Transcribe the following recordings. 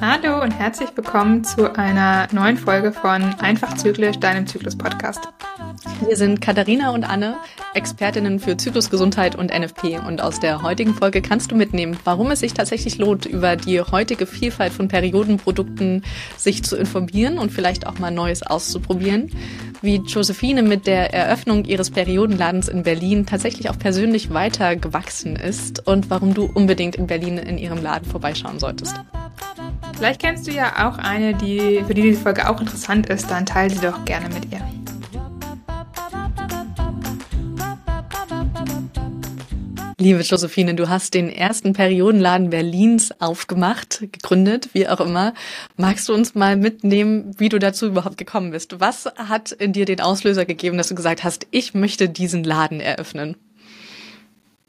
Hallo und herzlich willkommen zu einer neuen Folge von Einfach Zyklisch, deinem Zyklus-Podcast. Wir sind Katharina und Anne, Expertinnen für Zyklusgesundheit und NFP. Und aus der heutigen Folge kannst du mitnehmen, warum es sich tatsächlich lohnt, über die heutige Vielfalt von Periodenprodukten sich zu informieren und vielleicht auch mal Neues auszuprobieren. Wie Josephine mit der Eröffnung ihres Periodenladens in Berlin tatsächlich auch persönlich weiter gewachsen ist und warum du unbedingt in Berlin in ihrem Laden vorbeischauen solltest. Vielleicht kennst du ja auch eine, die, für die diese Folge auch interessant ist, dann teile sie doch gerne mit ihr. Liebe Josephine, du hast den ersten Periodenladen Berlins aufgemacht, gegründet, wie auch immer. Magst du uns mal mitnehmen, wie du dazu überhaupt gekommen bist? Was hat in dir den Auslöser gegeben, dass du gesagt hast, ich möchte diesen Laden eröffnen?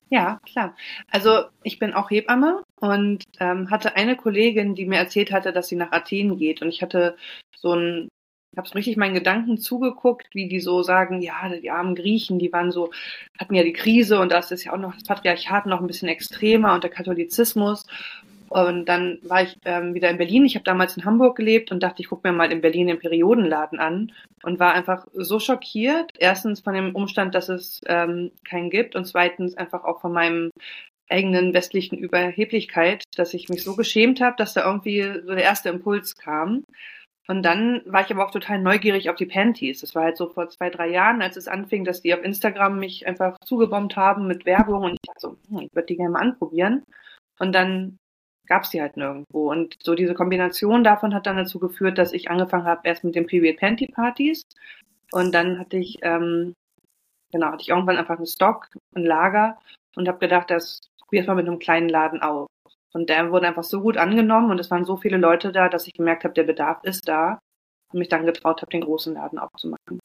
Ja, klar. Also ich bin auch Hebamme und ähm, hatte eine Kollegin, die mir erzählt hatte, dass sie nach Athen geht. Und ich hatte so ein, ich habe so richtig meinen Gedanken zugeguckt, wie die so sagen, ja, die armen Griechen, die waren so, hatten ja die Krise und das ist ja auch noch das Patriarchat noch ein bisschen extremer und der Katholizismus. Und dann war ich ähm, wieder in Berlin. Ich habe damals in Hamburg gelebt und dachte, ich gucke mir mal in Berlin den Periodenladen an und war einfach so schockiert. Erstens von dem Umstand, dass es ähm, keinen gibt und zweitens einfach auch von meinem eigenen westlichen Überheblichkeit, dass ich mich so geschämt habe, dass da irgendwie so der erste Impuls kam. Und dann war ich aber auch total neugierig auf die Panties. Das war halt so vor zwei, drei Jahren, als es anfing, dass die auf Instagram mich einfach zugebombt haben mit Werbung und ich dachte so, hm, ich würde die gerne mal anprobieren. Und dann gab es die halt nirgendwo. Und so diese Kombination davon hat dann dazu geführt, dass ich angefangen habe erst mit den Period Panty Partys und dann hatte ich ähm, genau hatte ich irgendwann einfach einen Stock, ein Lager und habe gedacht, das probiere mal mit einem kleinen Laden aus. Und der wurde einfach so gut angenommen und es waren so viele Leute da, dass ich gemerkt habe, der Bedarf ist da und mich dann getraut habe, den großen Laden aufzumachen.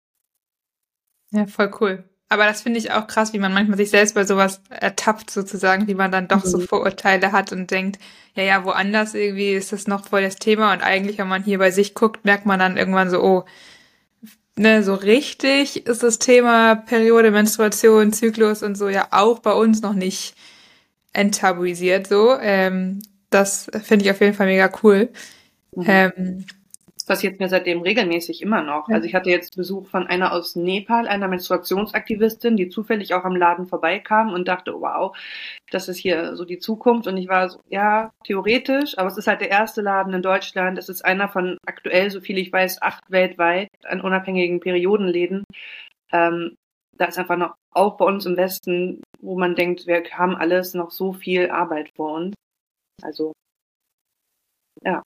Ja, voll cool. Aber das finde ich auch krass, wie man manchmal sich selbst bei sowas ertappt, sozusagen, wie man dann doch mhm. so Vorurteile hat und denkt, ja, ja, woanders irgendwie ist das noch voll das Thema und eigentlich, wenn man hier bei sich guckt, merkt man dann irgendwann so, oh, ne, so richtig ist das Thema Periode, Menstruation, Zyklus und so ja auch bei uns noch nicht enttabuisiert, so. Ähm, das finde ich auf jeden Fall mega cool. Mhm. Ähm, passiert mir seitdem regelmäßig immer noch. Also ich hatte jetzt Besuch von einer aus Nepal, einer Menstruationsaktivistin, die zufällig auch am Laden vorbeikam und dachte, wow, das ist hier so die Zukunft. Und ich war so, ja, theoretisch, aber es ist halt der erste Laden in Deutschland. Es ist einer von aktuell, so viel ich weiß, acht weltweit an unabhängigen Periodenläden. Ähm, da ist einfach noch, auch bei uns im Westen, wo man denkt, wir haben alles noch so viel Arbeit vor uns. Also, ja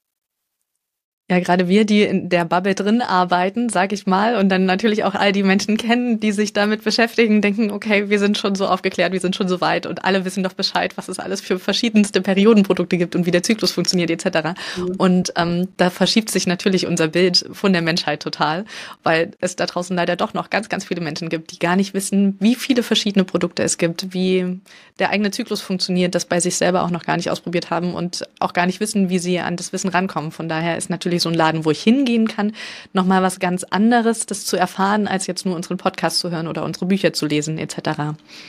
ja, gerade wir, die in der Bubble drin arbeiten, sag ich mal, und dann natürlich auch all die Menschen kennen, die sich damit beschäftigen, denken, okay, wir sind schon so aufgeklärt, wir sind schon so weit und alle wissen doch Bescheid, was es alles für verschiedenste Periodenprodukte gibt und wie der Zyklus funktioniert etc. Mhm. Und ähm, da verschiebt sich natürlich unser Bild von der Menschheit total, weil es da draußen leider doch noch ganz, ganz viele Menschen gibt, die gar nicht wissen, wie viele verschiedene Produkte es gibt, wie der eigene Zyklus funktioniert, das bei sich selber auch noch gar nicht ausprobiert haben und auch gar nicht wissen, wie sie an das Wissen rankommen. Von daher ist natürlich so ein Laden, wo ich hingehen kann, nochmal was ganz anderes, das zu erfahren, als jetzt nur unseren Podcast zu hören oder unsere Bücher zu lesen, etc.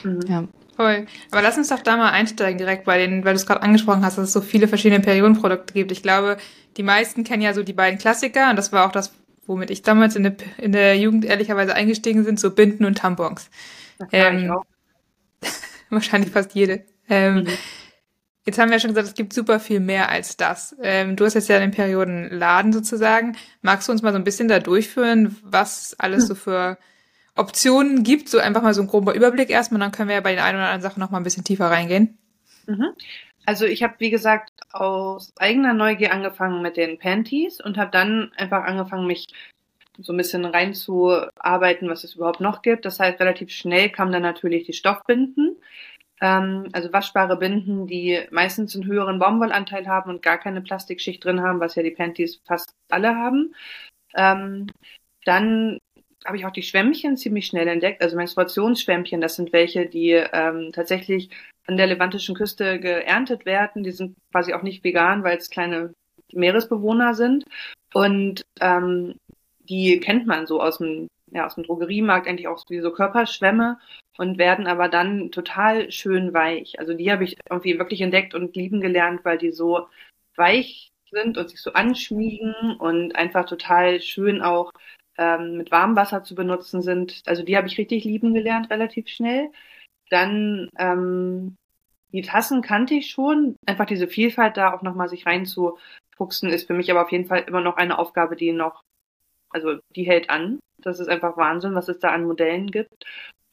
Mhm. Ja. Voll. Aber lass uns doch da mal einsteigen direkt bei den, weil du es gerade angesprochen hast, dass es so viele verschiedene Periodenprodukte gibt. Ich glaube, die meisten kennen ja so die beiden Klassiker und das war auch das, womit ich damals in der, in der Jugend ehrlicherweise eingestiegen sind, so Binden und Tampons. Ähm, wahrscheinlich fast jede. Ähm, mhm. Jetzt haben wir ja schon gesagt, es gibt super viel mehr als das. Ähm, du hast jetzt ja den Periodenladen sozusagen. Magst du uns mal so ein bisschen da durchführen, was alles so für Optionen gibt? So einfach mal so ein grober Überblick erstmal, dann können wir ja bei den einen oder anderen Sachen noch mal ein bisschen tiefer reingehen. Mhm. Also ich habe, wie gesagt, aus eigener Neugier angefangen mit den Panties und habe dann einfach angefangen, mich so ein bisschen reinzuarbeiten, was es überhaupt noch gibt. Das heißt, relativ schnell kamen dann natürlich die Stoffbinden ähm, also waschbare Binden, die meistens einen höheren Baumwollanteil haben und gar keine Plastikschicht drin haben, was ja die Panties fast alle haben. Ähm, dann habe ich auch die Schwämmchen ziemlich schnell entdeckt, also Menstruationsschwämmchen, das sind welche, die ähm, tatsächlich an der levantischen Küste geerntet werden. Die sind quasi auch nicht vegan, weil es kleine Meeresbewohner sind. Und ähm, die kennt man so aus dem ja, aus dem Drogeriemarkt eigentlich auch wie so Körperschwämme und werden aber dann total schön weich. Also die habe ich irgendwie wirklich entdeckt und lieben gelernt, weil die so weich sind und sich so anschmiegen und einfach total schön auch ähm, mit warmem Wasser zu benutzen sind. Also die habe ich richtig lieben gelernt, relativ schnell. Dann ähm, die Tassen kannte ich schon. Einfach diese Vielfalt da auch nochmal sich reinzufuchsen, ist für mich aber auf jeden Fall immer noch eine Aufgabe, die noch, also die hält an. Das ist einfach Wahnsinn, was es da an Modellen gibt.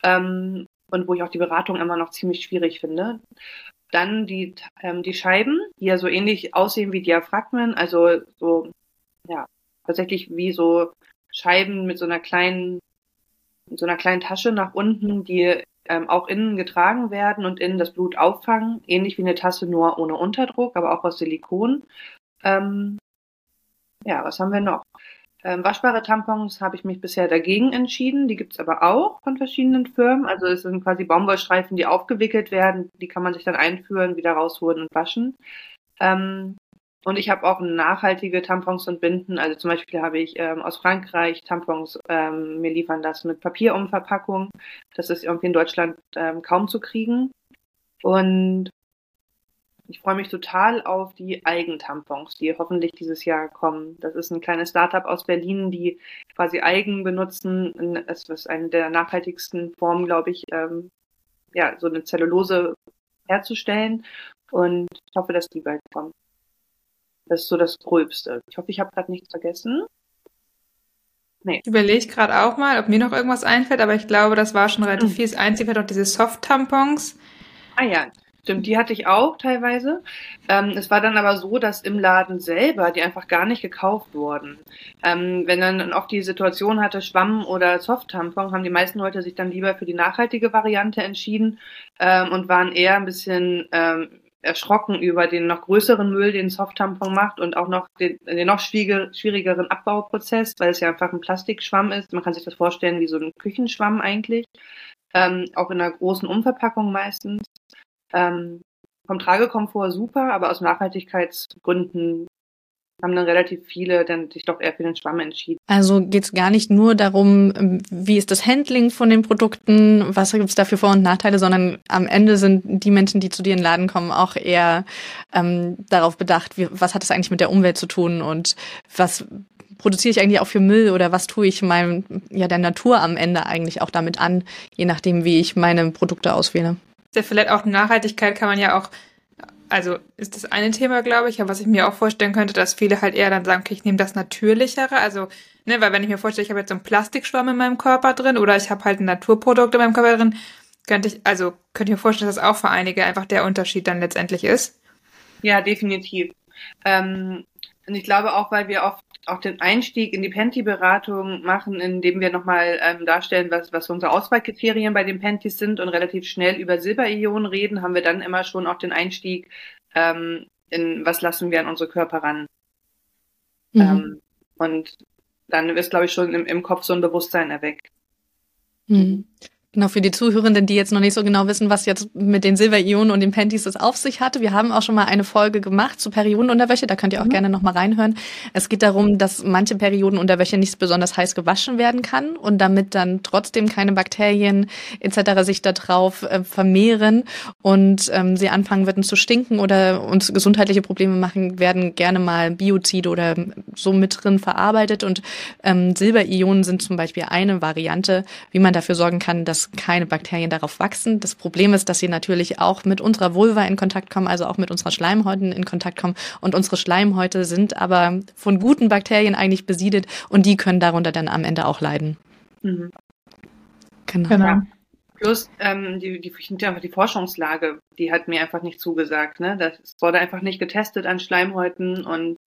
Ähm, und wo ich auch die Beratung immer noch ziemlich schwierig finde. Dann die, ähm, die Scheiben, die ja so ähnlich aussehen wie Diaphragmen, also so, ja, tatsächlich wie so Scheiben mit so einer kleinen, so einer kleinen Tasche nach unten, die ähm, auch innen getragen werden und innen das Blut auffangen, ähnlich wie eine Tasse nur ohne Unterdruck, aber auch aus Silikon. Ähm, ja, was haben wir noch? Ähm, waschbare Tampons habe ich mich bisher dagegen entschieden. Die gibt's aber auch von verschiedenen Firmen. Also es sind quasi Baumwollstreifen, die aufgewickelt werden. Die kann man sich dann einführen, wieder rausholen und waschen. Ähm, und ich habe auch nachhaltige Tampons und Binden. Also zum Beispiel habe ich ähm, aus Frankreich Tampons ähm, mir liefern lassen mit Papierumverpackung. Das ist irgendwie in Deutschland ähm, kaum zu kriegen. Und ich freue mich total auf die Eigentampons, die hoffentlich dieses Jahr kommen. Das ist ein kleines Startup aus Berlin, die quasi Eigen benutzen. Das ist eine der nachhaltigsten Formen, glaube ich, ähm, ja, so eine Zellulose herzustellen. Und ich hoffe, dass die bald kommen. Das ist so das Gröbste. Ich hoffe, ich habe gerade nichts vergessen. Nee. Ich überlege gerade auch mal, ob mir noch irgendwas einfällt, aber ich glaube, das war schon relativ mhm. viel. Das Einzige war doch diese Soft-Tampons. Ah ja, Stimmt, die hatte ich auch teilweise. Ähm, es war dann aber so, dass im Laden selber die einfach gar nicht gekauft wurden. Ähm, wenn dann oft die Situation hatte, Schwamm oder Soft-Tampon, haben die meisten Leute sich dann lieber für die nachhaltige Variante entschieden ähm, und waren eher ein bisschen ähm, erschrocken über den noch größeren Müll, den Soft-Tampon macht und auch noch den, den noch schwierigeren Abbauprozess, weil es ja einfach ein Plastikschwamm ist. Man kann sich das vorstellen wie so ein Küchenschwamm eigentlich. Ähm, auch in einer großen Umverpackung meistens. Ähm, vom Tragekomfort super, aber aus Nachhaltigkeitsgründen haben dann relativ viele dann sich doch eher für den Schwamm entschieden. Also geht es gar nicht nur darum, ähm, wie ist das Handling von den Produkten, was gibt es da für Vor- und Nachteile, sondern am Ende sind die Menschen, die zu dir in den Laden kommen, auch eher ähm, darauf bedacht, wie, was hat es eigentlich mit der Umwelt zu tun und was produziere ich eigentlich auch für Müll oder was tue ich meinem, ja, der Natur am Ende eigentlich auch damit an, je nachdem, wie ich meine Produkte auswähle. Ja, vielleicht auch Nachhaltigkeit kann man ja auch also ist das eine Thema, glaube ich, aber was ich mir auch vorstellen könnte, dass viele halt eher dann sagen, okay, ich nehme das Natürlichere, also, ne, weil wenn ich mir vorstelle, ich habe jetzt so einen Plastikschwamm in meinem Körper drin oder ich habe halt ein Naturprodukt in meinem Körper drin, könnte ich, also könnte ich mir vorstellen, dass das auch für einige einfach der Unterschied dann letztendlich ist. Ja, definitiv. Ähm, und ich glaube auch, weil wir oft auch den Einstieg in die Panty-Beratung machen, indem wir nochmal ähm, darstellen, was, was unsere Auswahlkriterien bei den Panties sind und relativ schnell über Silberionen reden, haben wir dann immer schon auch den Einstieg ähm, in was lassen wir an unsere Körper ran. Mhm. Ähm, und dann ist, glaube ich, schon im, im Kopf so ein Bewusstsein erweckt. Mhm. Genau, für die Zuhörenden, die jetzt noch nicht so genau wissen, was jetzt mit den Silberionen und den Panties das auf sich hatte. Wir haben auch schon mal eine Folge gemacht zu Periodenunterwäsche, da könnt ihr auch mhm. gerne noch mal reinhören. Es geht darum, dass manche Periodenunterwäsche nicht besonders heiß gewaschen werden kann und damit dann trotzdem keine Bakterien etc. sich da drauf äh, vermehren und ähm, sie anfangen würden zu stinken oder uns gesundheitliche Probleme machen, werden gerne mal Biozide oder so mit drin verarbeitet und ähm, Silberionen sind zum Beispiel eine Variante, wie man dafür sorgen kann, dass dass keine Bakterien darauf wachsen. Das Problem ist, dass sie natürlich auch mit unserer Vulva in Kontakt kommen, also auch mit unserer Schleimhäuten in Kontakt kommen. Und unsere Schleimhäute sind aber von guten Bakterien eigentlich besiedelt und die können darunter dann am Ende auch leiden. Mhm. Genau. genau. Plus ähm, die, die, die, einfach die Forschungslage, die hat mir einfach nicht zugesagt. Ne? Das wurde einfach nicht getestet an Schleimhäuten und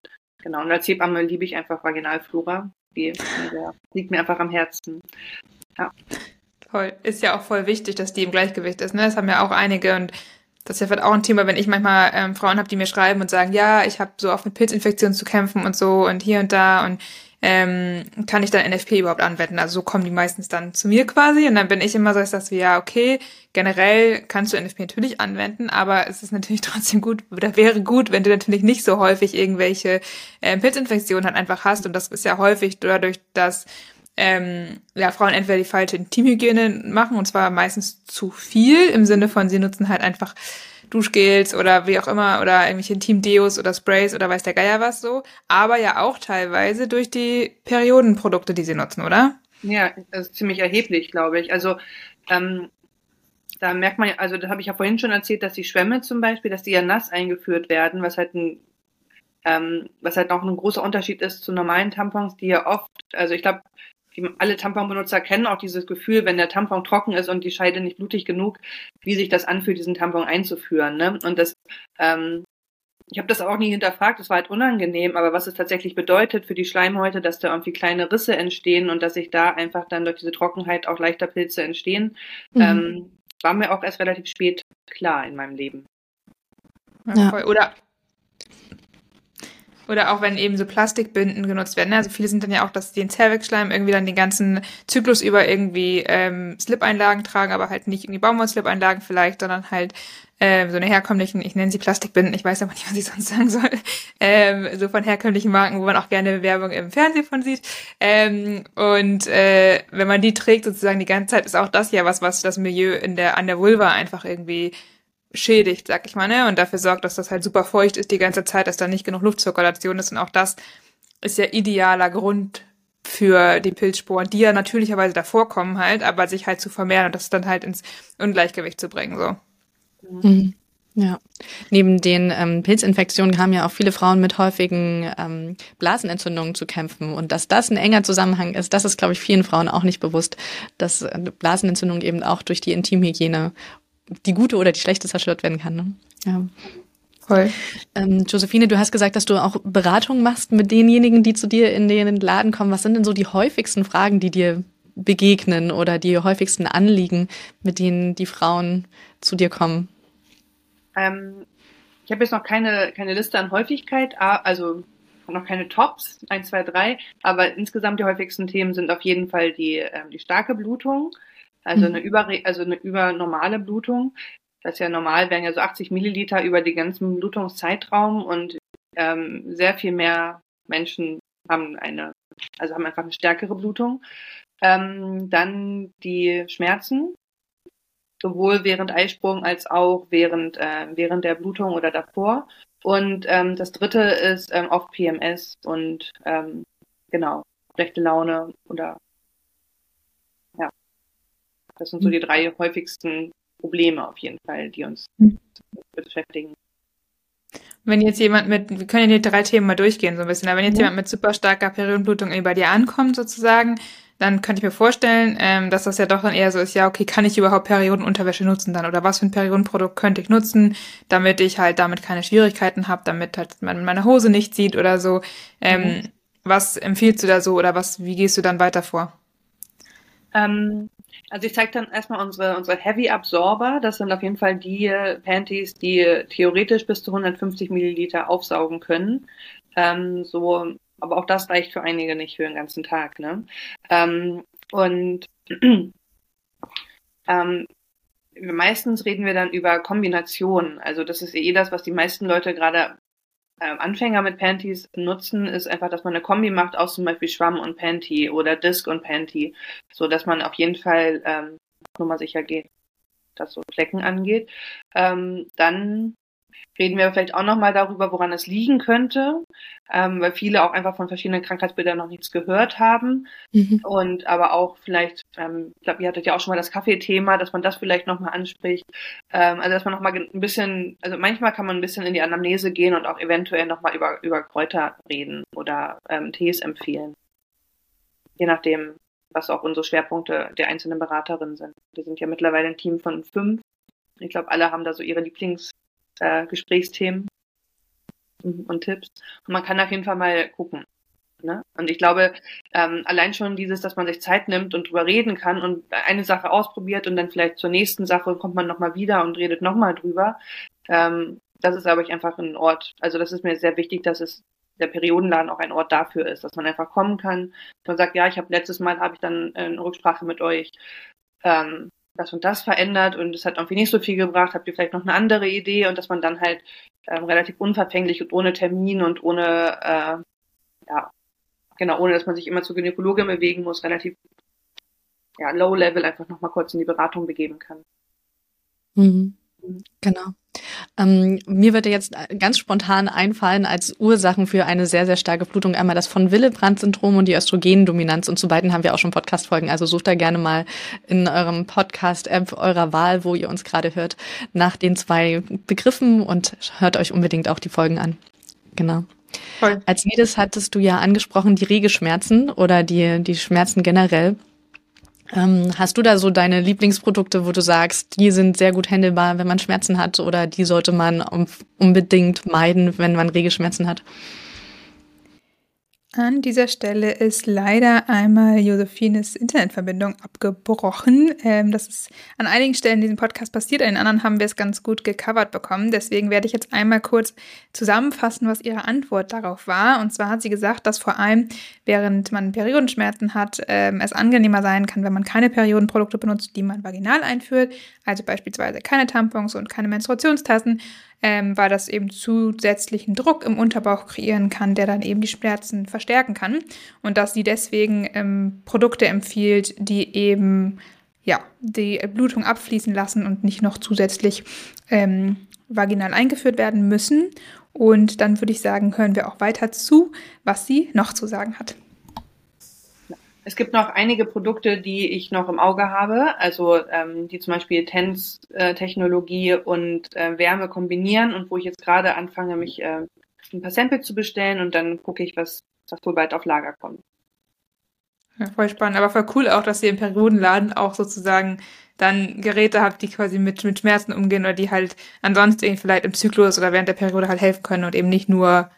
genau. Und als Hebamme liebe ich einfach Vaginalflora. Die, die liegt mir einfach am Herzen. Ja. Voll. Ist ja auch voll wichtig, dass die im Gleichgewicht ist. Ne? Das haben ja auch einige und das ist ja auch ein Thema, wenn ich manchmal ähm, Frauen habe, die mir schreiben und sagen, ja, ich habe so oft mit Pilzinfektionen zu kämpfen und so und hier und da und ähm, kann ich dann NFP überhaupt anwenden? Also so kommen die meistens dann zu mir quasi und dann bin ich immer so, sage so, ja, okay, generell kannst du NFP natürlich anwenden, aber es ist natürlich trotzdem gut oder wäre gut, wenn du natürlich nicht so häufig irgendwelche äh, Pilzinfektionen halt einfach hast und das ist ja häufig dadurch, dass ähm, ja, Frauen entweder die falsche Intimhygiene machen und zwar meistens zu viel im Sinne von, sie nutzen halt einfach Duschgels oder wie auch immer oder irgendwelche Intimdeos oder Sprays oder weiß der Geier was so, aber ja auch teilweise durch die Periodenprodukte, die sie nutzen, oder? Ja, das ist ziemlich erheblich, glaube ich. Also ähm, da merkt man, also das habe ich ja vorhin schon erzählt, dass die Schwämme zum Beispiel, dass die ja nass eingeführt werden, was halt ein ähm, was halt noch ein großer Unterschied ist zu normalen Tampons, die ja oft, also ich glaube, alle Tamponbenutzer kennen auch dieses Gefühl, wenn der Tampon trocken ist und die Scheide nicht blutig genug, wie sich das anfühlt, diesen Tampon einzuführen. Ne? Und das, ähm, ich habe das auch nie hinterfragt, das war halt unangenehm, aber was es tatsächlich bedeutet für die Schleimhäute, dass da irgendwie kleine Risse entstehen und dass sich da einfach dann durch diese Trockenheit auch leichter Pilze entstehen, mhm. ähm, war mir auch erst relativ spät klar in meinem Leben. Ja, ja. Oder oder auch wenn eben so Plastikbinden genutzt werden. Also viele sind dann ja auch, dass die den Zervixschleim irgendwie dann den ganzen Zyklus über irgendwie ähm, Slip-Einlagen tragen, aber halt nicht irgendwie Baumwoll-Slip-Einlagen vielleicht, sondern halt ähm, so eine herkömmlichen, ich nenne sie Plastikbinden, ich weiß aber nicht, was ich sonst sagen soll, ähm, so von herkömmlichen Marken, wo man auch gerne Werbung im Fernsehen von sieht. Ähm, und äh, wenn man die trägt sozusagen die ganze Zeit, ist auch das ja was, was das Milieu in der an der Vulva einfach irgendwie schädigt, sag ich mal, ne? Und dafür sorgt, dass das halt super feucht ist die ganze Zeit, dass da nicht genug Luftzirkulation ist. Und auch das ist ja idealer Grund für die Pilzsporen, die ja natürlicherweise davor kommen halt, aber sich halt zu vermehren und das dann halt ins Ungleichgewicht zu bringen, so. Mhm. Ja, neben den ähm, Pilzinfektionen haben ja auch viele Frauen mit häufigen ähm, Blasenentzündungen zu kämpfen. Und dass das ein enger Zusammenhang ist, das ist, glaube ich, vielen Frauen auch nicht bewusst, dass äh, Blasenentzündung eben auch durch die Intimhygiene die gute oder die schlechte zerstört werden kann. Ne? Ja. Voll. Ähm, Josephine, du hast gesagt, dass du auch Beratung machst mit denjenigen, die zu dir in den Laden kommen. Was sind denn so die häufigsten Fragen, die dir begegnen oder die häufigsten Anliegen, mit denen die Frauen zu dir kommen? Ähm, ich habe jetzt noch keine, keine Liste an Häufigkeit, also noch keine Tops, 1, 2, 3, aber insgesamt die häufigsten Themen sind auf jeden Fall die, ähm, die starke Blutung, also mhm. eine über, also eine übernormale Blutung. Das ist ja normal, wären ja so 80 Milliliter über den ganzen Blutungszeitraum und ähm, sehr viel mehr Menschen haben eine, also haben einfach eine stärkere Blutung. Ähm, dann die Schmerzen, sowohl während Eisprung als auch während, äh, während der Blutung oder davor. Und ähm, das dritte ist ähm, oft PMS und ähm, genau, schlechte Laune oder das sind so die drei häufigsten Probleme auf jeden Fall, die uns mhm. beschäftigen. Wenn jetzt jemand mit, wir können ja die drei Themen mal durchgehen so ein bisschen, aber wenn jetzt ja. jemand mit super starker Periodenblutung bei dir ankommt sozusagen, dann könnte ich mir vorstellen, ähm, dass das ja doch dann eher so ist, ja, okay, kann ich überhaupt Periodenunterwäsche nutzen dann? Oder was für ein Periodenprodukt könnte ich nutzen, damit ich halt damit keine Schwierigkeiten habe, damit halt man meine Hose nicht sieht oder so. Ähm, mhm. Was empfiehlst du da so oder was, wie gehst du dann weiter vor? Ähm, also ich zeige dann erstmal unsere, unsere Heavy Absorber. Das sind auf jeden Fall die Panties, die theoretisch bis zu 150 Milliliter aufsaugen können. Ähm, so, aber auch das reicht für einige nicht für den ganzen Tag. Ne? Ähm, und ähm, meistens reden wir dann über Kombinationen. Also das ist eh das, was die meisten Leute gerade Anfänger mit Panties nutzen, ist einfach, dass man eine Kombi macht aus zum Beispiel Schwamm und Panty oder Disc und Panty, so dass man auf jeden Fall ähm, Nummer sicher geht, was so Flecken angeht. Ähm, dann reden wir vielleicht auch nochmal darüber, woran es liegen könnte, ähm, weil viele auch einfach von verschiedenen Krankheitsbildern noch nichts gehört haben. Mhm. Und aber auch vielleicht, ähm, ich glaube, ihr hattet ja auch schon mal das Kaffeethema, dass man das vielleicht nochmal anspricht. Ähm, also dass man nochmal ein bisschen, also manchmal kann man ein bisschen in die Anamnese gehen und auch eventuell nochmal über, über Kräuter reden oder ähm, Tees empfehlen. Je nachdem, was auch unsere Schwerpunkte der einzelnen Beraterinnen sind. Wir sind ja mittlerweile ein Team von fünf. Ich glaube, alle haben da so ihre Lieblings- äh, Gesprächsthemen und Tipps. Und man kann auf jeden Fall mal gucken. Ne? Und ich glaube, ähm, allein schon dieses, dass man sich Zeit nimmt und drüber reden kann und eine Sache ausprobiert und dann vielleicht zur nächsten Sache kommt man nochmal wieder und redet nochmal drüber. Ähm, das ist, glaube ich, einfach ein Ort. Also das ist mir sehr wichtig, dass es der Periodenladen auch ein Ort dafür ist, dass man einfach kommen kann. Man sagt, ja, ich habe letztes Mal habe ich dann eine Rücksprache mit euch. Ähm, das und das verändert und es hat irgendwie nicht so viel gebracht, habt ihr vielleicht noch eine andere Idee und dass man dann halt ähm, relativ unverfänglich und ohne Termin und ohne äh, ja, genau, ohne dass man sich immer zur Gynäkologin bewegen muss, relativ ja, low level einfach nochmal kurz in die Beratung begeben kann. Mhm. Genau. Ähm, mir würde jetzt ganz spontan einfallen als Ursachen für eine sehr, sehr starke Blutung einmal das von Willebrand-Syndrom und die Östrogendominanz. Und zu beiden haben wir auch schon Podcast-Folgen. Also sucht da gerne mal in eurem Podcast-App eurer Wahl, wo ihr uns gerade hört, nach den zwei Begriffen und hört euch unbedingt auch die Folgen an. Genau. Voll. Als jedes hattest du ja angesprochen, die Regelschmerzen oder die, die Schmerzen generell. Ähm, hast du da so deine Lieblingsprodukte, wo du sagst, die sind sehr gut handelbar, wenn man Schmerzen hat oder die sollte man unbedingt meiden, wenn man Regelschmerzen hat? An dieser Stelle ist leider einmal Josephines Internetverbindung abgebrochen. Ähm, das ist an einigen Stellen in diesem Podcast passiert, an den anderen haben wir es ganz gut gecovert bekommen. Deswegen werde ich jetzt einmal kurz zusammenfassen, was ihre Antwort darauf war. Und zwar hat sie gesagt, dass vor allem während man Periodenschmerzen hat, ähm, es angenehmer sein kann, wenn man keine Periodenprodukte benutzt, die man vaginal einführt, also beispielsweise keine Tampons und keine Menstruationstassen ähm, weil das eben zusätzlichen Druck im Unterbauch kreieren kann, der dann eben die Schmerzen verstärken kann. Und dass sie deswegen ähm, Produkte empfiehlt, die eben ja, die Blutung abfließen lassen und nicht noch zusätzlich ähm, vaginal eingeführt werden müssen. Und dann würde ich sagen, hören wir auch weiter zu, was sie noch zu sagen hat. Es gibt noch einige Produkte, die ich noch im Auge habe, also ähm, die zum Beispiel TENS-Technologie und äh, Wärme kombinieren und wo ich jetzt gerade anfange, mich äh, ein paar Samples zu bestellen und dann gucke ich, was, was wohl bald auf Lager kommt. Ja, voll spannend, aber voll cool auch, dass ihr im Periodenladen auch sozusagen dann Geräte habt, die quasi mit, mit Schmerzen umgehen oder die halt ansonsten vielleicht im Zyklus oder während der Periode halt helfen können und eben nicht nur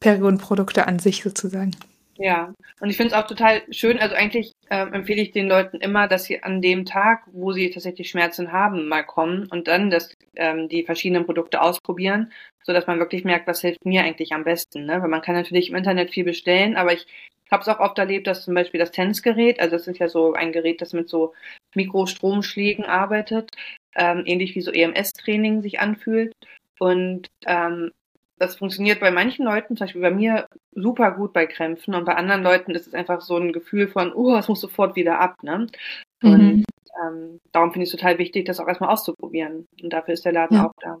Periodenprodukte an sich sozusagen. Ja, und ich finde es auch total schön. Also eigentlich ähm, empfehle ich den Leuten immer, dass sie an dem Tag, wo sie tatsächlich Schmerzen haben, mal kommen und dann das, ähm, die verschiedenen Produkte ausprobieren, so dass man wirklich merkt, was hilft mir eigentlich am besten. Ne? Weil man kann natürlich im Internet viel bestellen, aber ich habe es auch oft erlebt, dass zum Beispiel das Tennisgerät, also das ist ja so ein Gerät, das mit so Mikrostromschlägen arbeitet, ähm, ähnlich wie so EMS-Training sich anfühlt. Und ähm, das funktioniert bei manchen Leuten, zum Beispiel bei mir, super gut bei Krämpfen und bei anderen Leuten ist es einfach so ein Gefühl von, oh, es muss sofort wieder ab. Ne? Und mhm. ähm, darum finde ich es total wichtig, das auch erstmal auszuprobieren. Und dafür ist der Laden ja. auch da.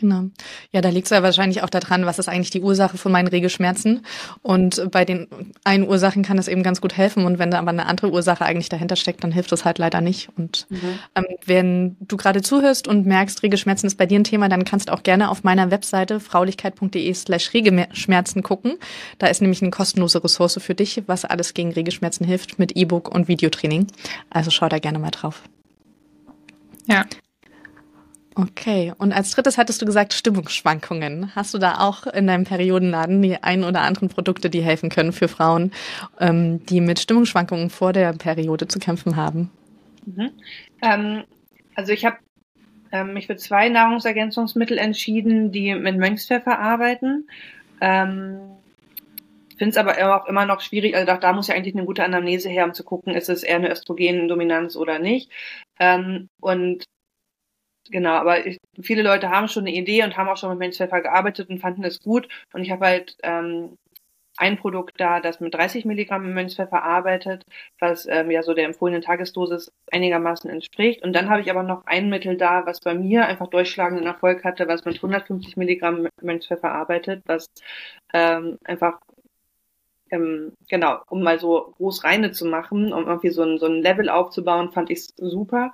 Genau. Ja, da liegt es ja wahrscheinlich auch daran, was ist eigentlich die Ursache von meinen Regelschmerzen. Und bei den einen Ursachen kann es eben ganz gut helfen. Und wenn da aber eine andere Ursache eigentlich dahinter steckt, dann hilft das halt leider nicht. Und mhm. ähm, wenn du gerade zuhörst und merkst, Regelschmerzen ist bei dir ein Thema, dann kannst du auch gerne auf meiner Webseite fraulichkeit.de slash Regelschmerzen gucken. Da ist nämlich eine kostenlose Ressource für dich, was alles gegen Regelschmerzen hilft mit E-Book und Videotraining. Also schau da gerne mal drauf. Ja. Okay, und als drittes hattest du gesagt Stimmungsschwankungen. Hast du da auch in deinem Periodenladen die ein oder anderen Produkte, die helfen können für Frauen, ähm, die mit Stimmungsschwankungen vor der Periode zu kämpfen haben? Mhm. Ähm, also ich habe ähm, mich für zwei Nahrungsergänzungsmittel entschieden, die mit Mönchspfeffer arbeiten. Ähm, finde es aber auch immer noch schwierig, also da, da muss ja eigentlich eine gute Anamnese her, um zu gucken, ist es eher eine Östrogendominanz oder nicht. Ähm, und Genau, aber ich, viele Leute haben schon eine Idee und haben auch schon mit Mönchspfeffer gearbeitet und fanden es gut. Und ich habe halt ähm, ein Produkt da, das mit 30 Milligramm Mönchspfeffer arbeitet, was ähm, ja so der empfohlenen Tagesdosis einigermaßen entspricht. Und dann habe ich aber noch ein Mittel da, was bei mir einfach durchschlagenden Erfolg hatte, was mit 150 Milligramm Mönchspfeffer arbeitet, was ähm, einfach ähm, genau, um mal so groß reine zu machen, um irgendwie so ein, so ein Level aufzubauen, fand ich super.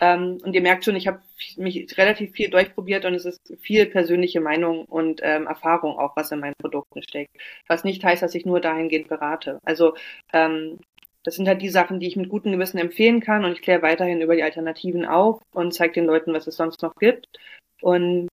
Ähm, und ihr merkt schon, ich habe mich relativ viel durchprobiert und es ist viel persönliche Meinung und ähm, Erfahrung auch, was in meinen Produkten steckt. Was nicht heißt, dass ich nur dahingehend berate. Also ähm, das sind halt die Sachen, die ich mit gutem Gewissen empfehlen kann und ich kläre weiterhin über die Alternativen auf und zeige den Leuten, was es sonst noch gibt. Und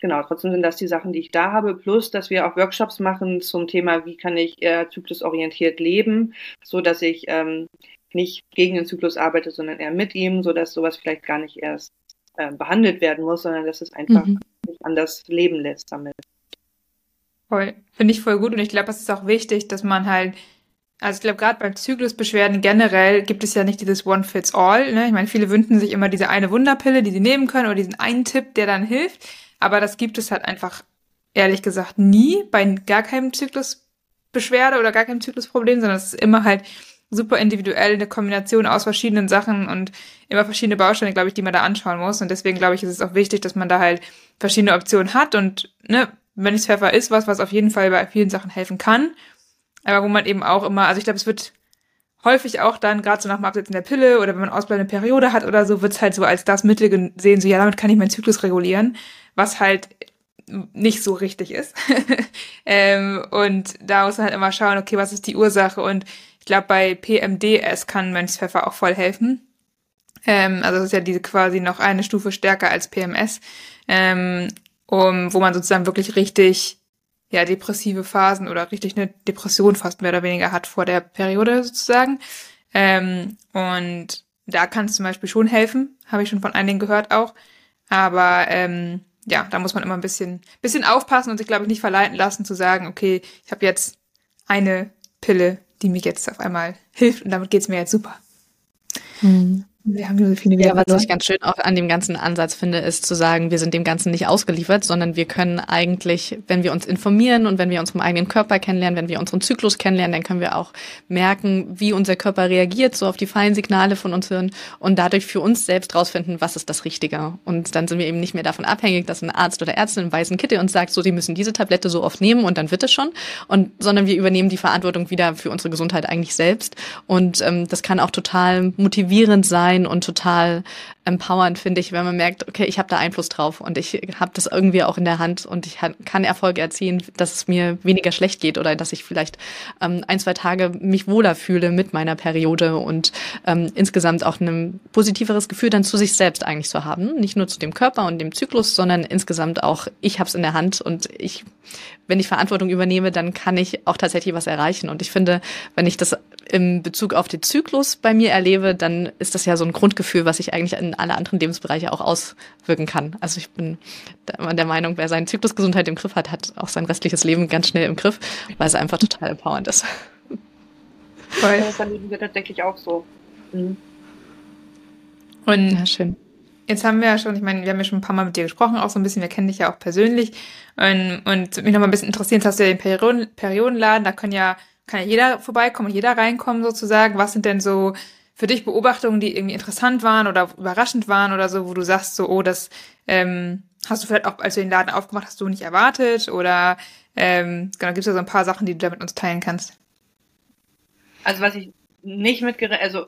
genau, trotzdem sind das die Sachen, die ich da habe, plus, dass wir auch Workshops machen zum Thema, wie kann ich eher zyklusorientiert leben, so dass ich ähm, nicht gegen den Zyklus arbeite, sondern eher mit ihm, so dass sowas vielleicht gar nicht erst äh, behandelt werden muss, sondern dass es einfach mhm. sich anders leben lässt damit. Voll, finde ich voll gut und ich glaube, es ist auch wichtig, dass man halt also ich glaube, gerade bei Zyklusbeschwerden generell gibt es ja nicht dieses One-Fits-All. Ne? Ich meine, viele wünschen sich immer diese eine Wunderpille, die sie nehmen können oder diesen einen Tipp, der dann hilft. Aber das gibt es halt einfach, ehrlich gesagt, nie bei gar keinem Zyklus Zyklusbeschwerde oder gar kein Zyklusproblem, sondern es ist immer halt super individuell eine Kombination aus verschiedenen Sachen und immer verschiedene Bausteine, glaube ich, die man da anschauen muss. Und deswegen glaube ich, ist es auch wichtig, dass man da halt verschiedene Optionen hat und ne, wenn es Pfeffer ist, was, was auf jeden Fall bei vielen Sachen helfen kann. Aber wo man eben auch immer, also ich glaube, es wird häufig auch dann, gerade so nach dem Absetzen der Pille oder wenn man ausbleibende Periode hat oder so, wird's halt so als das Mittel gesehen, so ja, damit kann ich meinen Zyklus regulieren, was halt nicht so richtig ist. ähm, und da muss man halt immer schauen, okay, was ist die Ursache? Und ich glaube, bei PMDS kann Mönchspfeffer auch voll helfen. Ähm, also das ist ja diese quasi noch eine Stufe stärker als PMS, ähm, um, wo man sozusagen wirklich richtig ja, depressive Phasen oder richtig eine Depression fast mehr oder weniger hat vor der Periode sozusagen. Ähm, und da kann es zum Beispiel schon helfen, habe ich schon von einigen gehört auch. Aber ähm, ja, da muss man immer ein bisschen, bisschen aufpassen und sich, glaube ich, nicht verleiten lassen zu sagen, okay, ich habe jetzt eine Pille, die mir jetzt auf einmal hilft und damit geht's mir jetzt super. Mhm. Wir haben so viele ja, was ich ganz schön auch an dem ganzen Ansatz finde, ist zu sagen, wir sind dem Ganzen nicht ausgeliefert, sondern wir können eigentlich, wenn wir uns informieren und wenn wir unseren eigenen Körper kennenlernen, wenn wir unseren Zyklus kennenlernen, dann können wir auch merken, wie unser Körper reagiert, so auf die feinen Signale von uns hören und dadurch für uns selbst rausfinden, was ist das Richtige. Und dann sind wir eben nicht mehr davon abhängig, dass ein Arzt oder Ärztin im weißen Kittel uns sagt, so, Sie müssen diese Tablette so oft nehmen und dann wird es schon. Und, sondern wir übernehmen die Verantwortung wieder für unsere Gesundheit eigentlich selbst. Und ähm, das kann auch total motivierend sein, sein und total empowernd, finde ich, wenn man merkt, okay, ich habe da Einfluss drauf und ich habe das irgendwie auch in der Hand und ich kann Erfolge erzielen, dass es mir weniger schlecht geht oder dass ich vielleicht ähm, ein, zwei Tage mich wohler fühle mit meiner Periode und ähm, insgesamt auch ein positiveres Gefühl dann zu sich selbst eigentlich zu haben. Nicht nur zu dem Körper und dem Zyklus, sondern insgesamt auch, ich habe es in der Hand und ich, wenn ich Verantwortung übernehme, dann kann ich auch tatsächlich was erreichen. Und ich finde, wenn ich das im Bezug auf den Zyklus bei mir erlebe, dann ist das ja so ein Grundgefühl, was ich eigentlich in alle anderen Lebensbereiche auch auswirken kann. Also ich bin der Meinung, wer seine Zyklusgesundheit im Griff hat, hat auch sein restliches Leben ganz schnell im Griff, weil es einfach total empowernd ist. Voll. Das erleben wir tatsächlich auch so. Mhm. Und ja, schön. Jetzt haben wir ja schon, ich meine, wir haben ja schon ein paar Mal mit dir gesprochen, auch so ein bisschen, wir kennen dich ja auch persönlich. Und, und mich noch mal ein bisschen interessiert, hast du ja den Perioden, Periodenladen, da können ja, kann ja jeder vorbeikommen und jeder reinkommen sozusagen. Was sind denn so für dich Beobachtungen, die irgendwie interessant waren oder überraschend waren oder so, wo du sagst so, oh, das ähm, hast du vielleicht auch, als du den Laden aufgemacht hast, du nicht erwartet oder ähm, genau, gibt es da so ein paar Sachen, die du da mit uns teilen kannst? Also was ich nicht mitgerechnet, also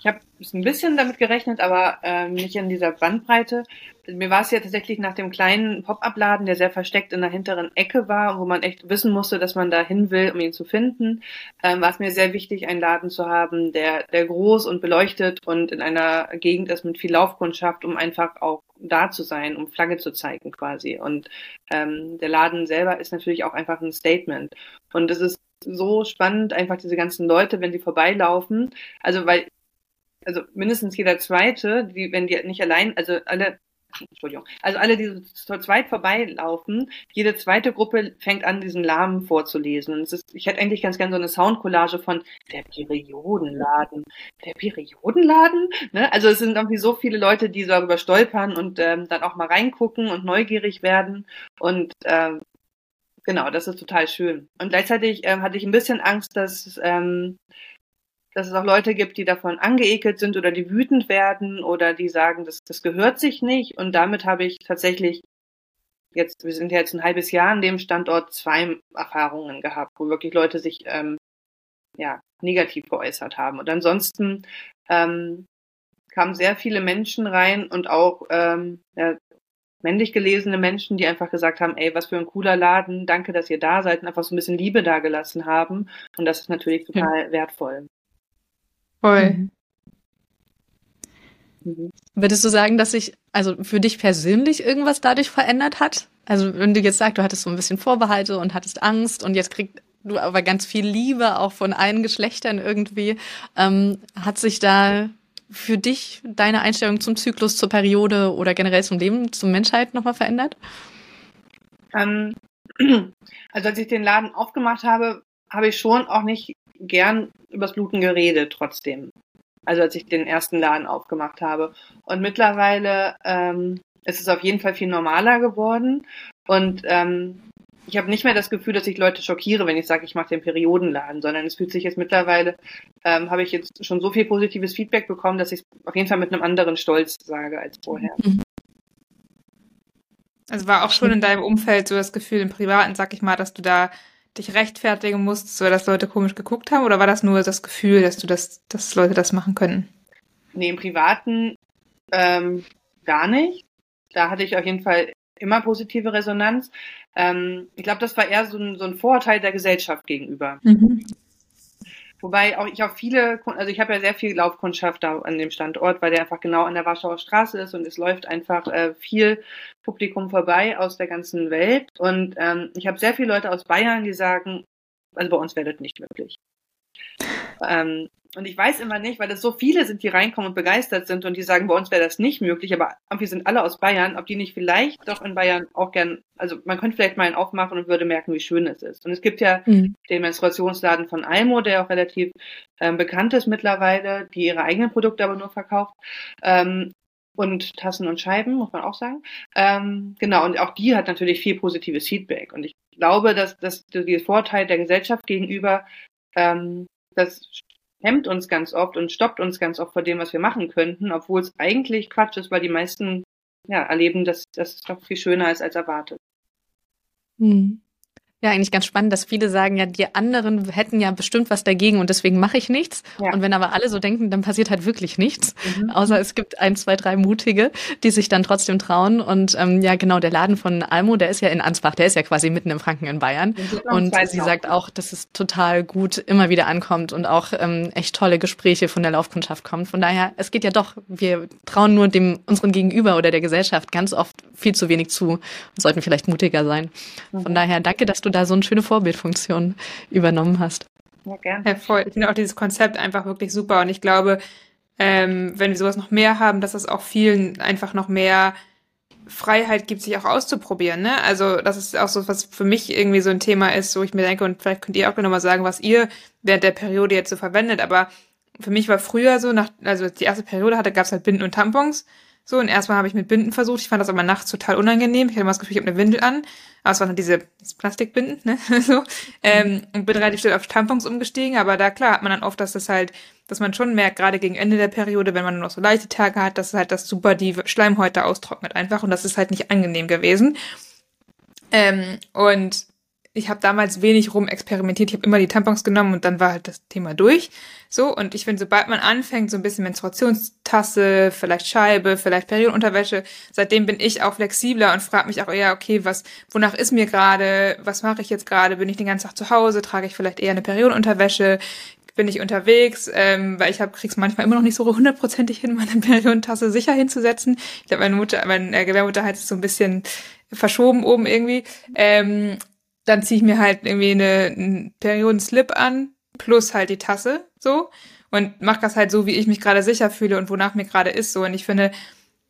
ich habe ein bisschen damit gerechnet, aber ähm, nicht in dieser Bandbreite. Mir war es ja tatsächlich nach dem kleinen Pop-up-Laden, der sehr versteckt in der hinteren Ecke war, wo man echt wissen musste, dass man da hin will, um ihn zu finden, ähm, war es mir sehr wichtig, einen Laden zu haben, der, der groß und beleuchtet und in einer Gegend ist mit viel Laufkundschaft, um einfach auch da zu sein, um Flagge zu zeigen quasi. Und ähm, der Laden selber ist natürlich auch einfach ein Statement. Und es ist so spannend, einfach diese ganzen Leute, wenn sie vorbeilaufen. Also, weil also mindestens jeder zweite, die, wenn die nicht allein, also alle, Entschuldigung, also alle, die zu zweit vorbeilaufen, jede zweite Gruppe fängt an, diesen Namen vorzulesen. Und es ist, ich hätte eigentlich ganz gerne so eine Soundcollage von der Periodenladen. Der Periodenladen? Ne? Also es sind irgendwie so viele Leute, die darüber stolpern und ähm, dann auch mal reingucken und neugierig werden. Und ähm, genau, das ist total schön. Und gleichzeitig ähm, hatte ich ein bisschen Angst, dass ähm, dass es auch Leute gibt, die davon angeekelt sind oder die wütend werden oder die sagen, das, das gehört sich nicht. Und damit habe ich tatsächlich jetzt, wir sind jetzt ein halbes Jahr an dem Standort zwei Erfahrungen gehabt, wo wirklich Leute sich ähm, ja, negativ geäußert haben. Und ansonsten ähm, kamen sehr viele Menschen rein und auch ähm, ja, männlich gelesene Menschen, die einfach gesagt haben, ey, was für ein cooler Laden, danke, dass ihr da seid und einfach so ein bisschen Liebe dagelassen haben. Und das ist natürlich total ja. wertvoll. Voll. Mhm. Würdest du sagen, dass sich also für dich persönlich irgendwas dadurch verändert hat? Also wenn du jetzt sagst, du hattest so ein bisschen Vorbehalte und hattest Angst und jetzt kriegst du aber ganz viel Liebe auch von allen Geschlechtern irgendwie, ähm, hat sich da für dich deine Einstellung zum Zyklus, zur Periode oder generell zum Leben, zur Menschheit nochmal verändert? Ähm, also als ich den Laden aufgemacht habe, habe ich schon auch nicht gern übers Bluten geredet trotzdem. Also als ich den ersten Laden aufgemacht habe. Und mittlerweile ähm, ist es auf jeden Fall viel normaler geworden. Und ähm, ich habe nicht mehr das Gefühl, dass ich Leute schockiere, wenn ich sage, ich mache den Periodenladen, sondern es fühlt sich jetzt mittlerweile, ähm, habe ich jetzt schon so viel positives Feedback bekommen, dass ich auf jeden Fall mit einem anderen Stolz sage als vorher. Mhm. Also war auch schon in deinem Umfeld so das Gefühl im Privaten, sag ich mal, dass du da dich rechtfertigen musstest, so dass Leute komisch geguckt haben, oder war das nur das Gefühl, dass du das, dass Leute das machen können? Nee, im Privaten ähm, gar nicht. Da hatte ich auf jeden Fall immer positive Resonanz. Ähm, ich glaube, das war eher so ein, so ein Vorurteil der Gesellschaft gegenüber. Mhm. Wobei auch ich auch viele, also ich habe ja sehr viel Laufkundschaft da an dem Standort, weil der einfach genau an der Warschauer Straße ist und es läuft einfach äh, viel Publikum vorbei aus der ganzen Welt. Und ähm, ich habe sehr viele Leute aus Bayern, die sagen, also bei uns wäre das nicht möglich. Ähm, und ich weiß immer nicht, weil es so viele sind, die reinkommen und begeistert sind und die sagen, bei uns wäre das nicht möglich, aber wir sind alle aus Bayern, ob die nicht vielleicht doch in Bayern auch gern, also man könnte vielleicht mal einen aufmachen und würde merken, wie schön es ist. Und es gibt ja mhm. den Menstruationsladen von Almo, der auch relativ ähm, bekannt ist mittlerweile, die ihre eigenen Produkte aber nur verkauft. Ähm, und Tassen und Scheiben, muss man auch sagen. Ähm, genau, und auch die hat natürlich viel positives Feedback. Und ich glaube, dass, dass der Vorteil der Gesellschaft gegenüber ähm, das hemmt uns ganz oft und stoppt uns ganz oft vor dem, was wir machen könnten, obwohl es eigentlich Quatsch ist, weil die meisten ja, erleben, dass das doch viel schöner ist als erwartet. Hm. Ja, eigentlich ganz spannend, dass viele sagen, ja, die anderen hätten ja bestimmt was dagegen und deswegen mache ich nichts. Ja. Und wenn aber alle so denken, dann passiert halt wirklich nichts. Mhm. Außer es gibt ein, zwei, drei Mutige, die sich dann trotzdem trauen. Und ähm, ja, genau, der Laden von Almo, der ist ja in Ansbach, der ist ja quasi mitten im Franken in Bayern. Und sie sagt auch, dass es total gut immer wieder ankommt und auch ähm, echt tolle Gespräche von der Laufkundschaft kommen. Von daher, es geht ja doch, wir trauen nur dem unseren Gegenüber oder der Gesellschaft ganz oft viel zu wenig zu und sollten vielleicht mutiger sein. Von mhm. daher danke, dass du da so eine schöne Vorbildfunktion übernommen hast. Ja, gerne. Ja, voll. Ich finde auch dieses Konzept einfach wirklich super und ich glaube, ähm, wenn wir sowas noch mehr haben, dass es auch vielen einfach noch mehr Freiheit gibt, sich auch auszuprobieren. Ne? Also das ist auch so, was für mich irgendwie so ein Thema ist, wo ich mir denke, und vielleicht könnt ihr auch noch mal sagen, was ihr während der Periode jetzt so verwendet. Aber für mich war früher so, nach, also die erste Periode hatte, gab es halt Binden und Tampons. So, und erstmal habe ich mit Binden versucht. Ich fand das aber nachts total unangenehm. Ich hatte immer das Gefühl, ich habe eine Windel an. Aber es waren halt diese Plastikbinden, ne? so. Ähm, und bin relativ schnell auf Tampons umgestiegen. Aber da, klar, hat man dann oft, dass das halt, dass man schon merkt, gerade gegen Ende der Periode, wenn man nur noch so leichte Tage hat, dass halt das super die Schleimhäute austrocknet einfach. Und das ist halt nicht angenehm gewesen. Ähm, und ich habe damals wenig rumexperimentiert. Ich habe immer die Tampons genommen und dann war halt das Thema durch. So, und ich finde, sobald man anfängt, so ein bisschen Menstruationstasse, vielleicht Scheibe, vielleicht Periodenunterwäsche, seitdem bin ich auch flexibler und frage mich auch eher, okay, was, wonach ist mir gerade, was mache ich jetzt gerade? Bin ich den ganzen Tag zu Hause? Trage ich vielleicht eher eine Periodenunterwäsche? Bin ich unterwegs? Ähm, weil ich habe krieg's manchmal immer noch nicht so hundertprozentig hin, meine Periodentasse sicher hinzusetzen. Ich glaube, meine Mutter, meine äh, Gebärmutter hat es so ein bisschen verschoben oben irgendwie. Ähm, dann ziehe ich mir halt irgendwie eine, einen Periodenslip an, plus halt die Tasse, so. Und mache das halt so, wie ich mich gerade sicher fühle und wonach mir gerade ist, so. Und ich finde,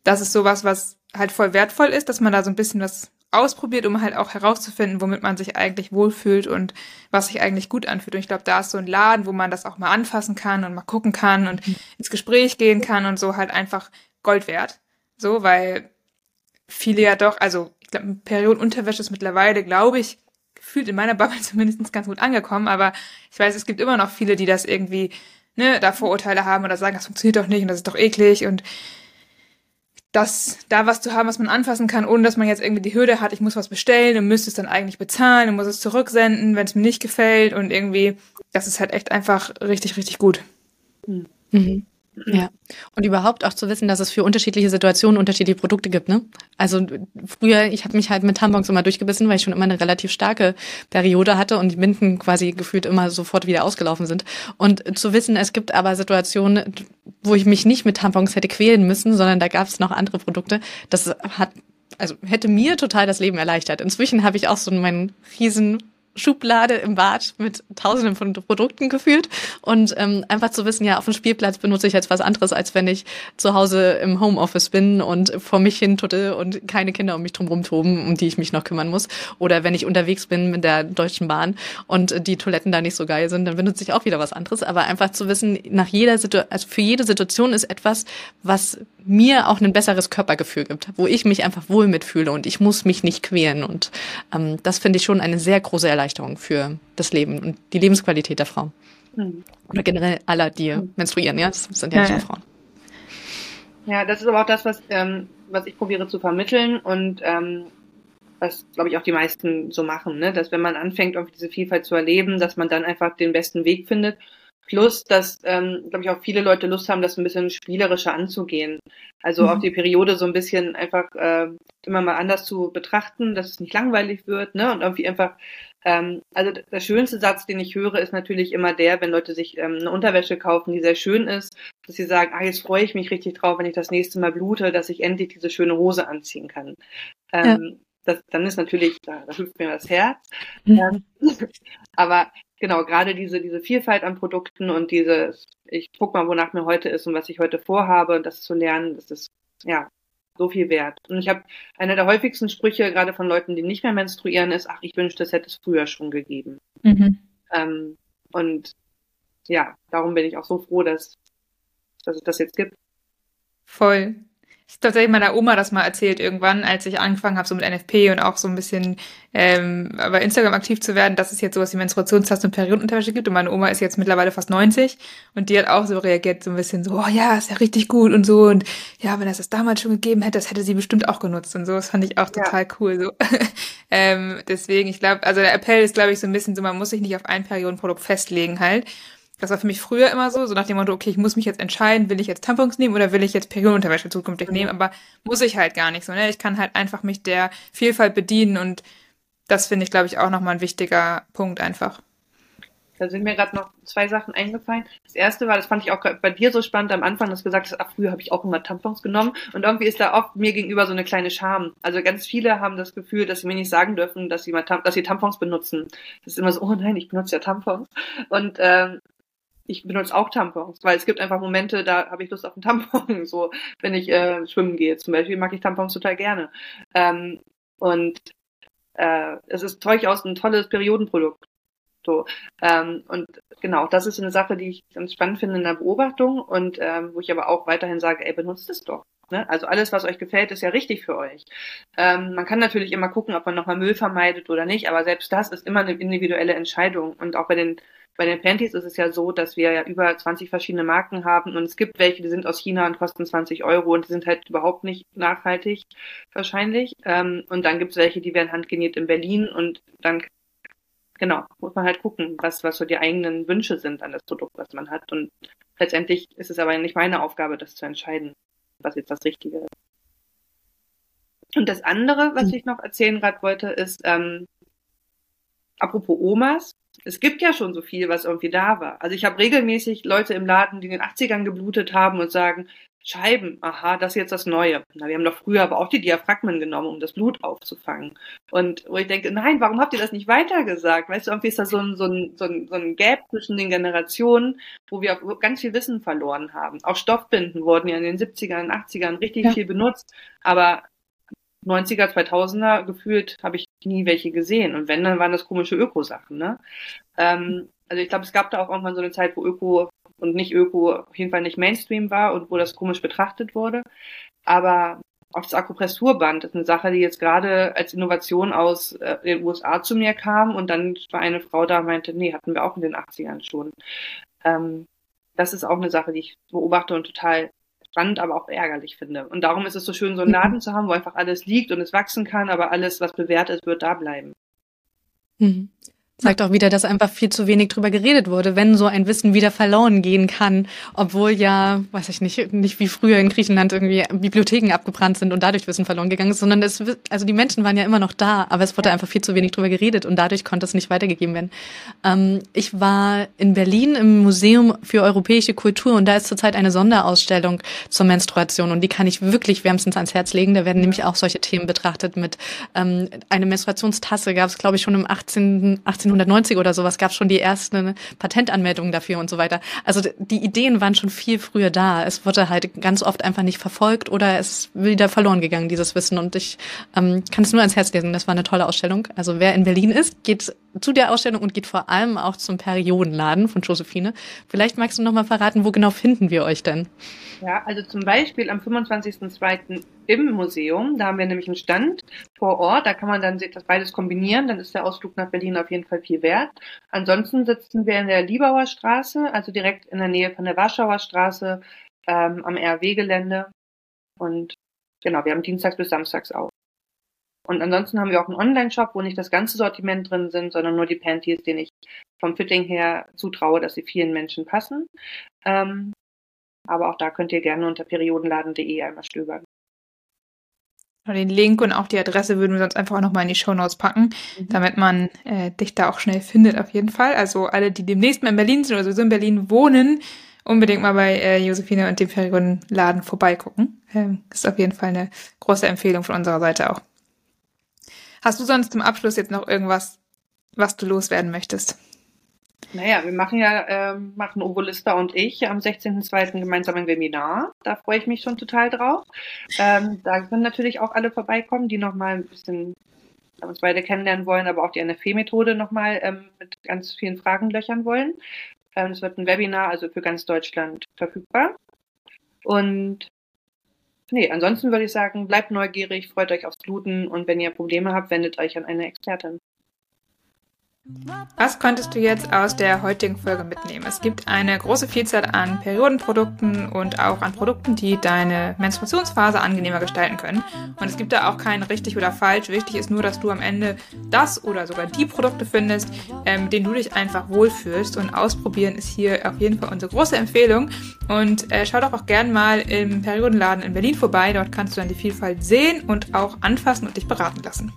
das ist sowas, was halt voll wertvoll ist, dass man da so ein bisschen was ausprobiert, um halt auch herauszufinden, womit man sich eigentlich wohlfühlt und was sich eigentlich gut anfühlt. Und ich glaube, da ist so ein Laden, wo man das auch mal anfassen kann und mal gucken kann und mhm. ins Gespräch gehen kann und so halt einfach Gold wert. So, weil viele ja doch, also ich glaube, Periodenunterwäsche ist mittlerweile, glaube ich, gefühlt in meiner Bubble zumindest ganz gut angekommen, aber ich weiß, es gibt immer noch viele, die das irgendwie, ne, da Vorurteile haben oder sagen, das funktioniert doch nicht und das ist doch eklig und das, da was zu haben, was man anfassen kann, ohne dass man jetzt irgendwie die Hürde hat, ich muss was bestellen und müsste es dann eigentlich bezahlen und muss es zurücksenden, wenn es mir nicht gefällt und irgendwie, das ist halt echt einfach richtig, richtig gut. Mhm. Ja. Und überhaupt auch zu wissen, dass es für unterschiedliche Situationen unterschiedliche Produkte gibt, ne? Also früher, ich habe mich halt mit Tampons immer durchgebissen, weil ich schon immer eine relativ starke Periode hatte und die Binden quasi gefühlt immer sofort wieder ausgelaufen sind. Und zu wissen, es gibt aber Situationen, wo ich mich nicht mit Tampons hätte quälen müssen, sondern da gab es noch andere Produkte, das hat also hätte mir total das Leben erleichtert. Inzwischen habe ich auch so meinen riesen Schublade im Bad mit tausenden von Produkten gefühlt und ähm, einfach zu wissen, ja, auf dem Spielplatz benutze ich jetzt was anderes, als wenn ich zu Hause im Homeoffice bin und vor mich hin tutte und keine Kinder um mich drum rumtoben, um die ich mich noch kümmern muss. Oder wenn ich unterwegs bin mit der Deutschen Bahn und die Toiletten da nicht so geil sind, dann benutze ich auch wieder was anderes. Aber einfach zu wissen, nach jeder Situation, also für jede Situation ist etwas, was mir auch ein besseres Körpergefühl gibt, wo ich mich einfach wohl mitfühle und ich muss mich nicht quälen. Und ähm, das finde ich schon eine sehr große Erleichterung für das Leben und die Lebensqualität der Frau. Mhm. Oder generell aller, die mhm. menstruieren, ja, das sind ja, ja nicht nur Frauen. Ja, das ist aber auch das, was, ähm, was ich probiere zu vermitteln und ähm, was, glaube ich, auch die meisten so machen, ne? dass wenn man anfängt, irgendwie diese Vielfalt zu erleben, dass man dann einfach den besten Weg findet Plus, dass, ähm, glaube ich, auch viele Leute Lust haben, das ein bisschen spielerischer anzugehen. Also mhm. auch die Periode so ein bisschen einfach äh, immer mal anders zu betrachten, dass es nicht langweilig wird, ne? Und irgendwie einfach, ähm, also der schönste Satz, den ich höre, ist natürlich immer der, wenn Leute sich ähm, eine Unterwäsche kaufen, die sehr schön ist, dass sie sagen, ah, jetzt freue ich mich richtig drauf, wenn ich das nächste Mal blute, dass ich endlich diese schöne Hose anziehen kann. Ähm, ja. das, dann ist natürlich, da, da hüpft mir das Herz. Mhm. aber genau, gerade diese, diese Vielfalt an Produkten und dieses, ich guck mal, wonach mir heute ist und was ich heute vorhabe und das zu lernen, das ist, ja, so viel wert. Und ich habe einer der häufigsten Sprüche, gerade von Leuten, die nicht mehr menstruieren, ist, ach, ich wünschte, es hätte es früher schon gegeben. Mhm. Ähm, und ja, darum bin ich auch so froh, dass, dass es das jetzt gibt. Voll. Ich habe tatsächlich meiner Oma das mal erzählt irgendwann, als ich angefangen habe so mit NFP und auch so ein bisschen ähm, bei Instagram aktiv zu werden, dass es jetzt sowas wie Menstruationstaste und Periodenunterwäsche gibt. Und meine Oma ist jetzt mittlerweile fast 90 und die hat auch so reagiert, so ein bisschen so, oh ja, ist ja richtig gut und so. Und ja, wenn es das damals schon gegeben hätte, das hätte sie bestimmt auch genutzt und so. Das fand ich auch total ja. cool. So. ähm, deswegen, ich glaube, also der Appell ist, glaube ich, so ein bisschen so, man muss sich nicht auf ein Periodenprodukt festlegen halt. Das war für mich früher immer so, so nach dem Motto, okay, ich muss mich jetzt entscheiden, will ich jetzt Tampons nehmen oder will ich jetzt Periodenunterwäsche zukünftig mhm. nehmen, aber muss ich halt gar nicht so, ne? Ich kann halt einfach mich der Vielfalt bedienen und das finde ich, glaube ich, auch nochmal ein wichtiger Punkt einfach. Da sind mir gerade noch zwei Sachen eingefallen. Das erste war, das fand ich auch bei dir so spannend am Anfang, dass du gesagt hast, ach, früher habe ich auch immer Tampons genommen. Und irgendwie ist da oft mir gegenüber so eine kleine Scham. Also ganz viele haben das Gefühl, dass sie mir nicht sagen dürfen, dass sie, mal dass sie Tampons benutzen. Das ist immer so, oh nein, ich benutze ja Tampons. Und ähm, ich benutze auch Tampons, weil es gibt einfach Momente, da habe ich Lust auf einen Tampon, so wenn ich äh, schwimmen gehe. Zum Beispiel mag ich Tampons total gerne. Ähm, und äh, es ist durchaus ein tolles Periodenprodukt. So, ähm, und genau, das ist eine Sache, die ich ganz spannend finde in der Beobachtung und ähm, wo ich aber auch weiterhin sage, ey, benutzt es doch. Ne? Also alles, was euch gefällt, ist ja richtig für euch. Ähm, man kann natürlich immer gucken, ob man nochmal Müll vermeidet oder nicht, aber selbst das ist immer eine individuelle Entscheidung. Und auch bei den bei den Panties ist es ja so, dass wir ja über 20 verschiedene Marken haben und es gibt welche, die sind aus China und kosten 20 Euro und die sind halt überhaupt nicht nachhaltig wahrscheinlich. Ähm, und dann gibt es welche, die werden handgenäht in Berlin und dann genau, muss man halt gucken, was, was so die eigenen Wünsche sind an das Produkt, was man hat. Und letztendlich ist es aber nicht meine Aufgabe, das zu entscheiden, was jetzt das Richtige ist. Und das andere, was hm. ich noch erzählen gerade wollte, ist, ähm, apropos Omas, es gibt ja schon so viel, was irgendwie da war. Also ich habe regelmäßig Leute im Laden, die in den 80ern geblutet haben und sagen, Scheiben, aha, das ist jetzt das Neue. Na, wir haben doch früher aber auch die Diaphragmen genommen, um das Blut aufzufangen. Und wo ich denke, nein, warum habt ihr das nicht weitergesagt? Weißt du, irgendwie ist da so ein, so ein, so ein, so ein Gap zwischen den Generationen, wo wir ganz viel Wissen verloren haben. Auch Stoffbinden wurden ja in den 70ern, 80ern richtig ja. viel benutzt, aber 90er, 2000er gefühlt habe ich nie welche gesehen. Und wenn, dann waren das komische Öko-Sachen. Ne? Ähm, also ich glaube, es gab da auch irgendwann so eine Zeit, wo Öko und nicht Öko auf jeden Fall nicht Mainstream war und wo das komisch betrachtet wurde. Aber auch das Akupressurband ist eine Sache, die jetzt gerade als Innovation aus äh, den USA zu mir kam und dann war eine Frau da und meinte, nee, hatten wir auch in den 80ern schon. Ähm, das ist auch eine Sache, die ich beobachte und total spannend, aber auch ärgerlich finde. Und darum ist es so schön, so einen Laden zu haben, wo einfach alles liegt und es wachsen kann, aber alles, was bewährt ist, wird da bleiben. Mhm zeigt auch wieder, dass einfach viel zu wenig drüber geredet wurde, wenn so ein Wissen wieder verloren gehen kann, obwohl ja, weiß ich nicht, nicht wie früher in Griechenland irgendwie Bibliotheken abgebrannt sind und dadurch Wissen verloren gegangen ist, sondern es, also die Menschen waren ja immer noch da, aber es wurde einfach viel zu wenig drüber geredet und dadurch konnte es nicht weitergegeben werden. Ähm, ich war in Berlin im Museum für europäische Kultur und da ist zurzeit eine Sonderausstellung zur Menstruation und die kann ich wirklich wärmstens ans Herz legen. Da werden nämlich auch solche Themen betrachtet mit ähm, eine Menstruationstasse gab es, glaube ich, schon im 18. 18 1990 oder sowas gab es schon die ersten Patentanmeldungen dafür und so weiter. Also die Ideen waren schon viel früher da. Es wurde halt ganz oft einfach nicht verfolgt oder es ist wieder verloren gegangen, dieses Wissen. Und ich ähm, kann es nur ans Herz lesen. Das war eine tolle Ausstellung. Also wer in Berlin ist, geht zu der Ausstellung und geht vor allem auch zum Periodenladen von Josephine. Vielleicht magst du noch mal verraten, wo genau finden wir euch denn? Ja, also zum Beispiel am 25.02. im Museum. Da haben wir nämlich einen Stand vor Ort. Da kann man dann das beides kombinieren. Dann ist der Ausflug nach Berlin auf jeden Fall viel wert. Ansonsten sitzen wir in der Liebauer Straße, also direkt in der Nähe von der Warschauer Straße ähm, am RW-Gelände. Und genau, wir haben dienstags bis samstags auch. Und ansonsten haben wir auch einen Online-Shop, wo nicht das ganze Sortiment drin sind, sondern nur die Panties, denen ich vom Fitting her zutraue, dass sie vielen Menschen passen. Ähm, aber auch da könnt ihr gerne unter periodenladen.de einmal stöbern. Den Link und auch die Adresse würden wir sonst einfach auch nochmal in die Show Notes packen, mhm. damit man äh, dich da auch schnell findet, auf jeden Fall. Also alle, die demnächst mal in Berlin sind oder sowieso in Berlin wohnen, unbedingt mal bei äh, Josephine und dem Periodenladen vorbeigucken. Ähm, ist auf jeden Fall eine große Empfehlung von unserer Seite auch. Hast du sonst zum Abschluss jetzt noch irgendwas, was du loswerden möchtest? Naja, wir machen ja, ähm, machen Uwe Lister und ich am 16.02. gemeinsam ein Webinar. Da freue ich mich schon total drauf. Ähm, da können natürlich auch alle vorbeikommen, die nochmal ein bisschen uns beide kennenlernen wollen, aber auch die NFP-Methode nochmal ähm, mit ganz vielen Fragen löchern wollen. Ähm, es wird ein Webinar, also für ganz Deutschland verfügbar. Und nee, ansonsten würde ich sagen, bleibt neugierig, freut euch aufs Bluten und wenn ihr Probleme habt, wendet euch an eine Expertin. Was konntest du jetzt aus der heutigen Folge mitnehmen? Es gibt eine große Vielzahl an Periodenprodukten und auch an Produkten, die deine Menstruationsphase angenehmer gestalten können. Und es gibt da auch kein richtig oder falsch. Wichtig ist nur, dass du am Ende das oder sogar die Produkte findest, ähm, denen du dich einfach wohlfühlst. Und ausprobieren ist hier auf jeden Fall unsere große Empfehlung. Und äh, schau doch auch gern mal im Periodenladen in Berlin vorbei. Dort kannst du dann die Vielfalt sehen und auch anfassen und dich beraten lassen.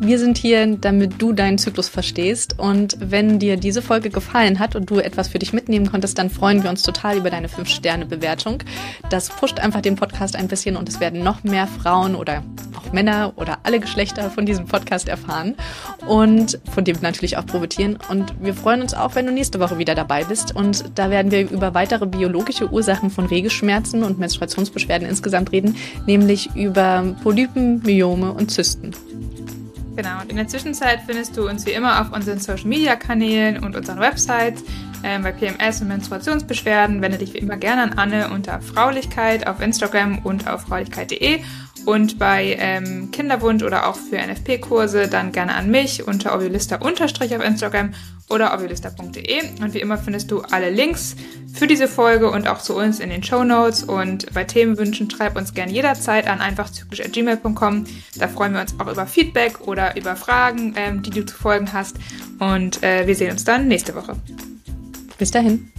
Wir sind hier, damit du deinen Zyklus verstehst. Und wenn dir diese Folge gefallen hat und du etwas für dich mitnehmen konntest, dann freuen wir uns total über deine 5-Sterne-Bewertung. Das pusht einfach den Podcast ein bisschen und es werden noch mehr Frauen oder auch Männer oder alle Geschlechter von diesem Podcast erfahren und von dem natürlich auch profitieren. Und wir freuen uns auch, wenn du nächste Woche wieder dabei bist. Und da werden wir über weitere biologische Ursachen von Regelschmerzen und Menstruationsbeschwerden insgesamt reden, nämlich über Polypen, Myome und Zysten. Genau, und in der Zwischenzeit findest du uns wie immer auf unseren Social Media Kanälen und unseren Websites. Ähm, bei PMS und Menstruationsbeschwerden wende dich wie immer gerne an Anne unter Fraulichkeit auf Instagram und auf fraulichkeit.de und bei ähm, Kinderwunsch oder auch für NFP-Kurse dann gerne an mich unter unterstrich auf Instagram oder oviolista.de. Und wie immer findest du alle Links für diese Folge und auch zu uns in den Show Notes. Und bei Themenwünschen schreib uns gerne jederzeit an einfachzyklisch.gmail.com. Da freuen wir uns auch über Feedback oder über Fragen, ähm, die du zu folgen hast. Und äh, wir sehen uns dann nächste Woche. Bis dahin.